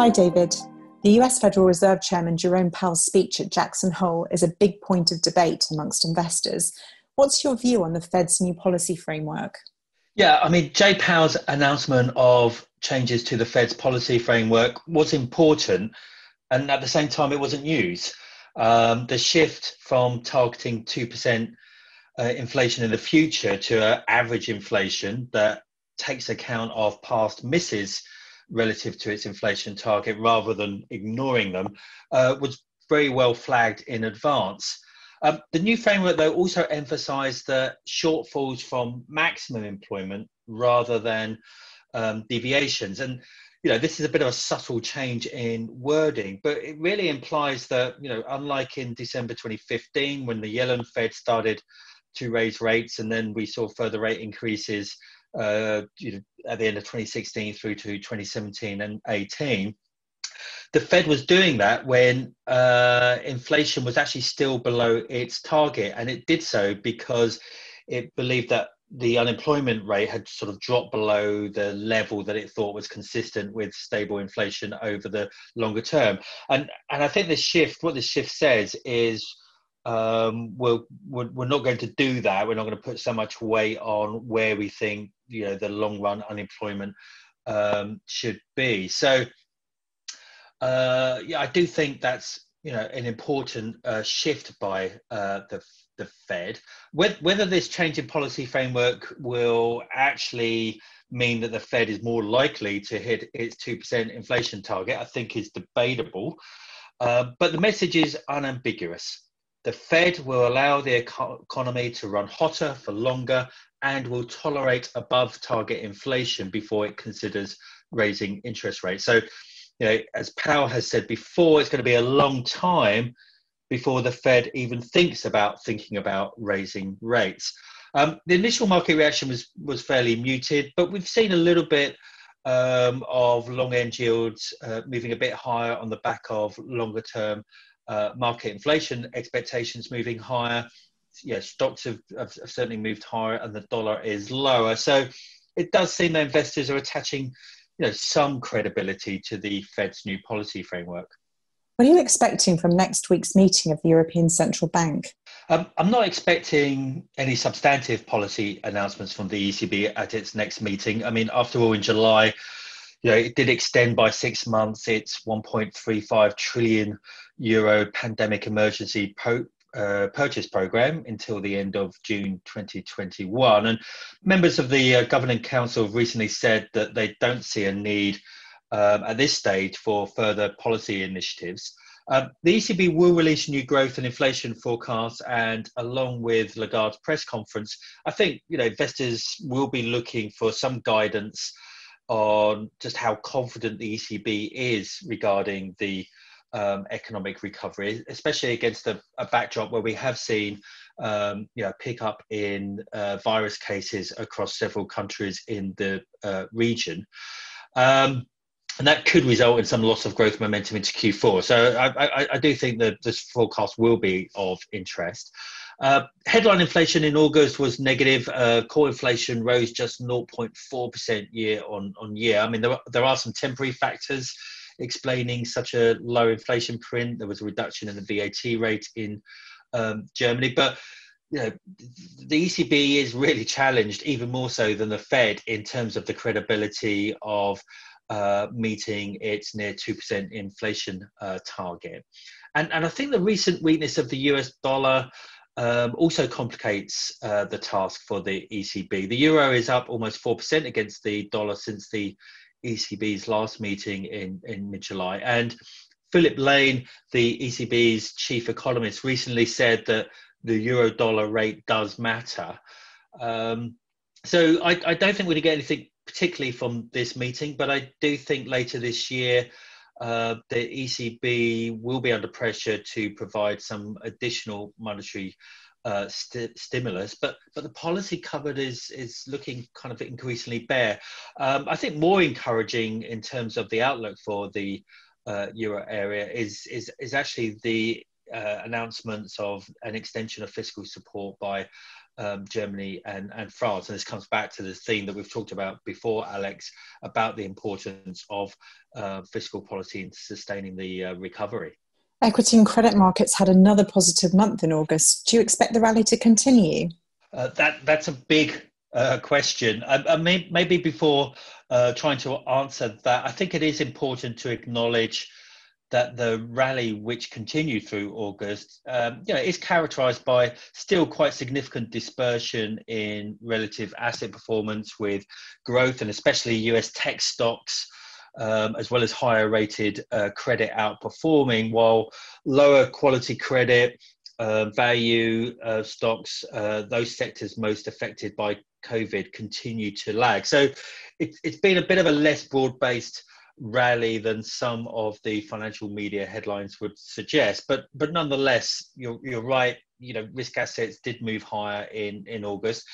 Hi, David. The US Federal Reserve Chairman Jerome Powell's speech at Jackson Hole is a big point of debate amongst investors. What's your view on the Fed's new policy framework? Yeah, I mean, Jay Powell's announcement of changes to the Fed's policy framework was important, and at the same time, it wasn't news. Um, the shift from targeting 2% uh, inflation in the future to uh, average inflation that takes account of past misses relative to its inflation target rather than ignoring them uh, was very well flagged in advance. Um, the new framework, though, also emphasised the shortfalls from maximum employment rather than um, deviations. And you know, this is a bit of a subtle change in wording, but it really implies that you know, unlike in December 2015 when the Yellen Fed started to raise rates, and then we saw further rate increases uh, at the end of 2016 through to 2017 and 18 the Fed was doing that when uh, inflation was actually still below its target, and it did so because it believed that the unemployment rate had sort of dropped below the level that it thought was consistent with stable inflation over the longer term. And and I think this shift, what this shift says is um, we're, we're, not going to do that. We're not going to put so much weight on where we think you know the long run unemployment um, should be. So uh, yeah, I do think that's you know an important uh, shift by uh, the the Fed. Whether this change in policy framework will actually mean that the Fed is more likely to hit its two percent inflation target, I think is debatable. Uh, but the message is unambiguous. The Fed will allow the economy to run hotter for longer and will tolerate above target inflation before it considers raising interest rates. So you know, as Powell has said before, it's going to be a long time before the Fed even thinks about thinking about raising rates. Um, the initial market reaction was was fairly muted, but we've seen a little bit um, of long end yields uh, moving a bit higher on the back of longer term uh, market inflation expectations moving higher. Yeah, stocks have, have, have certainly moved higher, and the dollar is lower. So it does seem that investors are attaching you know, some credibility to the Fed's new policy framework. What are you expecting from next week's meeting of the European Central Bank? Um, I'm not expecting any substantive policy announcements from the ECB at its next meeting. I mean, after all, in July, you know, it did extend by six months its 1.35 trillion euro pandemic emergency uh, purchase program until the end of June 2021. And members of the uh, Governing Council have recently said that they don't see a need um, at this stage for further policy initiatives. Um, the ECB will release new growth and inflation forecasts, and along with Lagarde's press conference, I think you know investors will be looking for some guidance on just how confident the ECB is regarding the um, economic recovery, especially against a, a, backdrop where we have seen um, you know, pick up in uh, virus cases across several countries in the uh, region. Um, and that could result in some loss of growth momentum into Q4. So I, I, I do think that this forecast will be of interest. Uh, headline inflation in August was negative. Uh, core inflation rose just 0.4% year on, on year. I mean, there, there are some temporary factors explaining such a low inflation print. There was a reduction in the VAT rate in um, Germany, but you know, the ECB is really challenged even more so than the Fed in terms of the credibility of uh, meeting its near 2% inflation uh, target. And, and I think the recent weakness of the US dollar um, also complicates uh, the task for the ECB. The euro is up almost 4% against the dollar since the ECB's last meeting in, in mid July. And Philip Lane, the ECB's chief economist, recently said that the euro dollar rate does matter. Um, so I, I, don't think we're going to get anything particularly from this meeting, but I do think later this year uh, the ECB will be under pressure to provide some additional monetary uh, st- stimulus, but but the policy cupboard is is looking kind of increasingly bare. Um, I think more encouraging in terms of the outlook for the uh, euro area is is is actually the uh, announcements of an extension of fiscal support by um, Germany and, and France. And this comes back to the theme that we've talked about before, Alex, about the importance of uh, fiscal policy in sustaining the uh, recovery. Equity and credit markets had another positive month in August. Do you expect the rally to continue? Uh, that that's a big uh, question. I, I maybe before uh, trying to answer that, I think it is important to acknowledge that the rally, which continued through August, um, you know, is characterised by still quite significant dispersion in relative asset performance, with growth and especially US tech stocks. Um, as well as higher rated uh, credit outperforming, while lower quality credit, uh, value uh, stocks, those sectors most affected by COVID continue to lag. So it, it's been a bit of a less broad based rally than some of the financial media headlines would suggest. But but nonetheless, you're you're right. You know, risk assets did move higher in in August,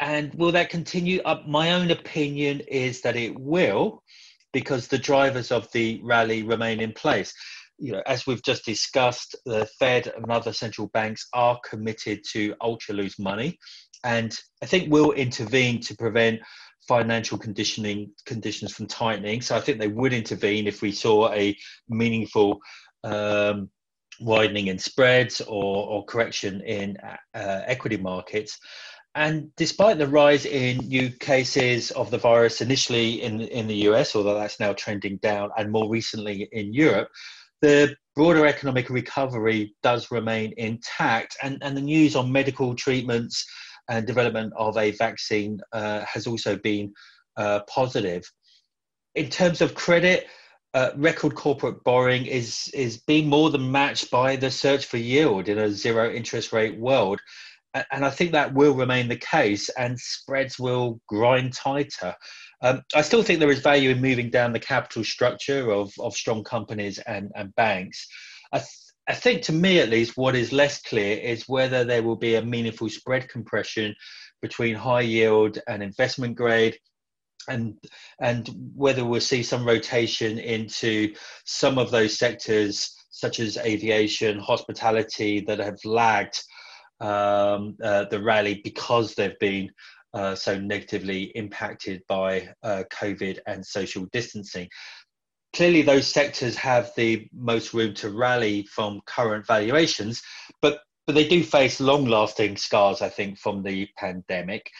and will that continue? Uh, my own opinion is that it will, because the drivers of the rally remain in place. You know, as we've just discussed, the Fed and other central banks are committed to ultra loose money, and I think will intervene to prevent financial conditioning conditions from tightening. So I think they would intervene if we saw a meaningful um, widening in spreads or, or correction in uh, equity markets. And despite the rise in new cases of the virus initially in in the US, although that's now trending down, and more recently in Europe, the broader economic recovery does remain intact. And, and the news on medical treatments and development of a vaccine uh, has also been uh, positive. In terms of credit, uh, record corporate borrowing is is being more than matched by the search for yield in a zero interest rate world, and I think that will remain the case, and spreads will grind tighter. Um, I still think there is value in moving down the capital structure of, of strong companies and, and banks. I, I think to me at least, what is less clear is whether there will be a meaningful spread compression between high yield and investment grade, and and whether we'll see some rotation into some of those sectors such as aviation, hospitality that have lagged um, uh, the rally because they've been uh, so negatively impacted by uh, COVID and social distancing clearly those sectors have the most room to rally from current valuations, but but they do face long-lasting scars, I think, from the pandemic,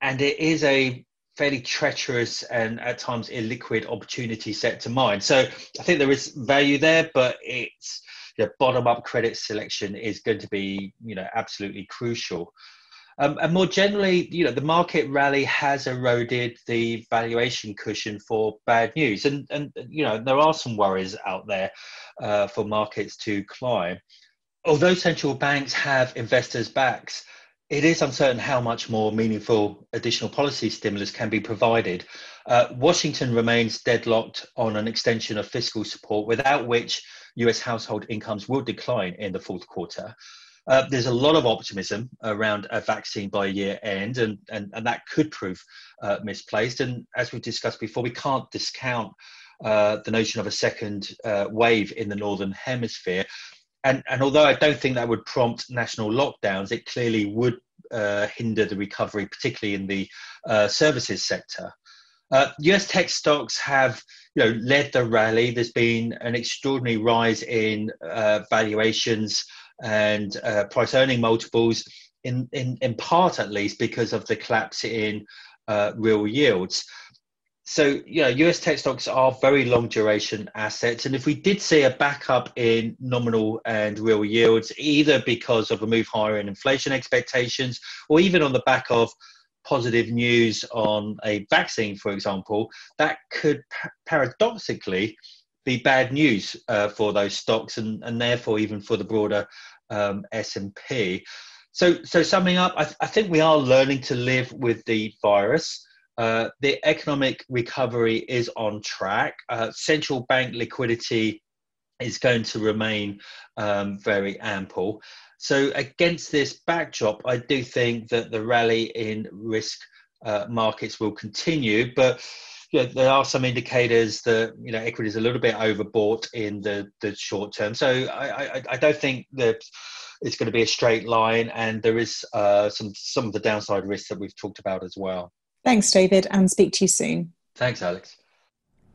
and it is a fairly treacherous and at times illiquid opportunity set to mine. So I think there is value there, but it's know, bottom-up credit selection is going to be you know absolutely crucial. Um, and more generally, you know, the market rally has eroded the valuation cushion for bad news, and and you know there are some worries out there uh, for markets to climb. Although central banks have investors' backs, it is uncertain how much more meaningful additional policy stimulus can be provided. Uh, Washington remains deadlocked on an extension of fiscal support, without which US household incomes will decline in the fourth quarter. Uh, there's a lot of optimism around a vaccine by year end, and, and, and that could prove uh, misplaced. And as we've discussed before, we can't discount uh, the notion of a second uh, wave in the Northern Hemisphere. And, and although I don't think that would prompt national lockdowns, it clearly would uh, hinder the recovery, particularly in the uh, services sector. US tech stocks have you know, led the rally. There's been an extraordinary rise in valuations and uh, price earning multiples, in, in, in part at least because of the collapse in uh, real yields. So, yeah, US tech stocks are very long duration assets. And if we did see a backup in nominal and real yields, either because of a move higher in inflation expectations or even on the back of positive news on a vaccine, for example, that could paradoxically be bad news uh, for those stocks and, and therefore even for the broader um, S&P. So, so summing up, I, th- I, think we are learning to live with the virus. Uh, the economic recovery is on track. Uh, central bank liquidity is going to remain um, very ample. So, against this backdrop, I do think that the rally in risk uh, markets will continue, but you know, there are some indicators that you know equity is a little bit overbought in the the short term. So I, I, I don't think that it's going to be a straight line, and there is uh, some some of the downside risks that we've talked about as well. Thanks, David, and speak to you soon. Thanks, Alex.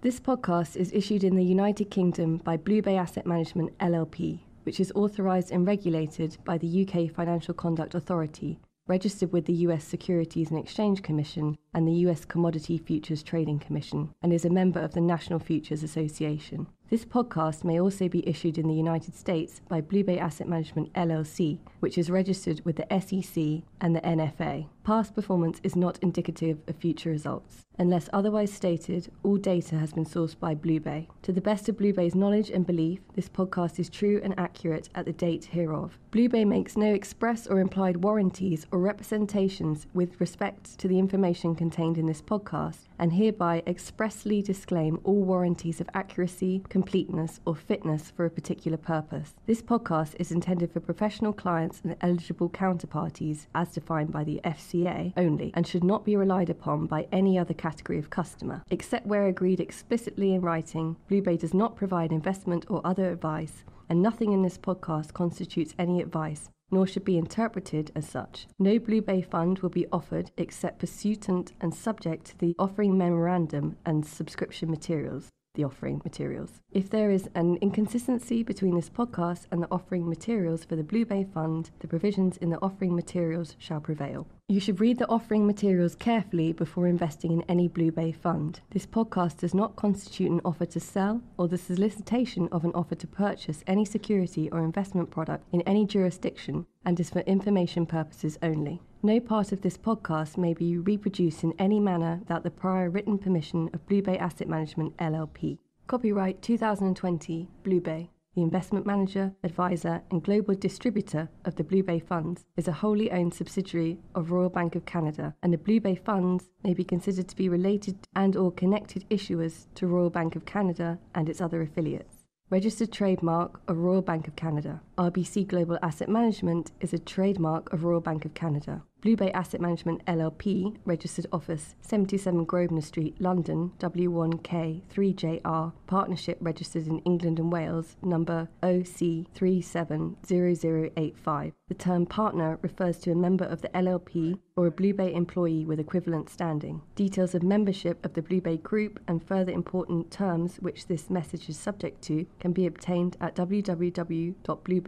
This podcast is issued in the United Kingdom by Blue Bay Asset Management LLP, which is authorised and regulated by the UK Financial Conduct Authority, registered with the US Securities and Exchange Commission and the US Commodity Futures Trading Commission, and is a member of the National Futures Association. This podcast may also be issued in the United States by Blue Bay Asset Management LLC, which is registered with the SEC and the NFA. Past performance is not indicative of future results. Unless otherwise stated, all data has been sourced by Blue Bay. To the best of Blue Bay's knowledge and belief, this podcast is true and accurate at the date hereof. Blue Bay makes no express or implied warranties or representations with respect to the information contained in this podcast and hereby expressly disclaim all warranties of accuracy, completeness, or fitness for a particular purpose. This podcast is intended for professional clients and eligible counterparties as defined by the FCA only and should not be relied upon by any other category of customer. Except where agreed explicitly in writing, Blue Bay does not provide investment or other advice, and nothing in this podcast constitutes any advice nor should be interpreted as such. No Blue Bay fund will be offered except pursuant and subject to the offering memorandum and subscription materials the offering materials. If there is an inconsistency between this podcast and the offering materials for the Blue Bay Fund, the provisions in the offering materials shall prevail. You should read the offering materials carefully before investing in any Blue Bay fund. This podcast does not constitute an offer to sell or the solicitation of an offer to purchase any security or investment product in any jurisdiction and is for information purposes only. No part of this podcast may be reproduced in any manner without the prior written permission of Blue Bay Asset Management LLP. Copyright 2020 Blue Bay. The investment manager, advisor, and global distributor of the Blue Bay Funds is a wholly owned subsidiary of Royal Bank of Canada, and the Blue Bay Funds may be considered to be related and or connected issuers to Royal Bank of Canada and its other affiliates. Registered trademark of Royal Bank of Canada. RBC Global Asset Management is a trademark of Royal Bank of Canada. Blue Bay Asset Management LLP, registered office 77 Grosvenor Street, London, W1K3JR, partnership registered in England and Wales, number OC370085. The term partner refers to a member of the LLP or a Blue Bay employee with equivalent standing. Details of membership of the Blue Bay Group and further important terms which this message is subject to can be obtained at www.bluebay.com.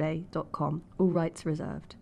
All rights reserved.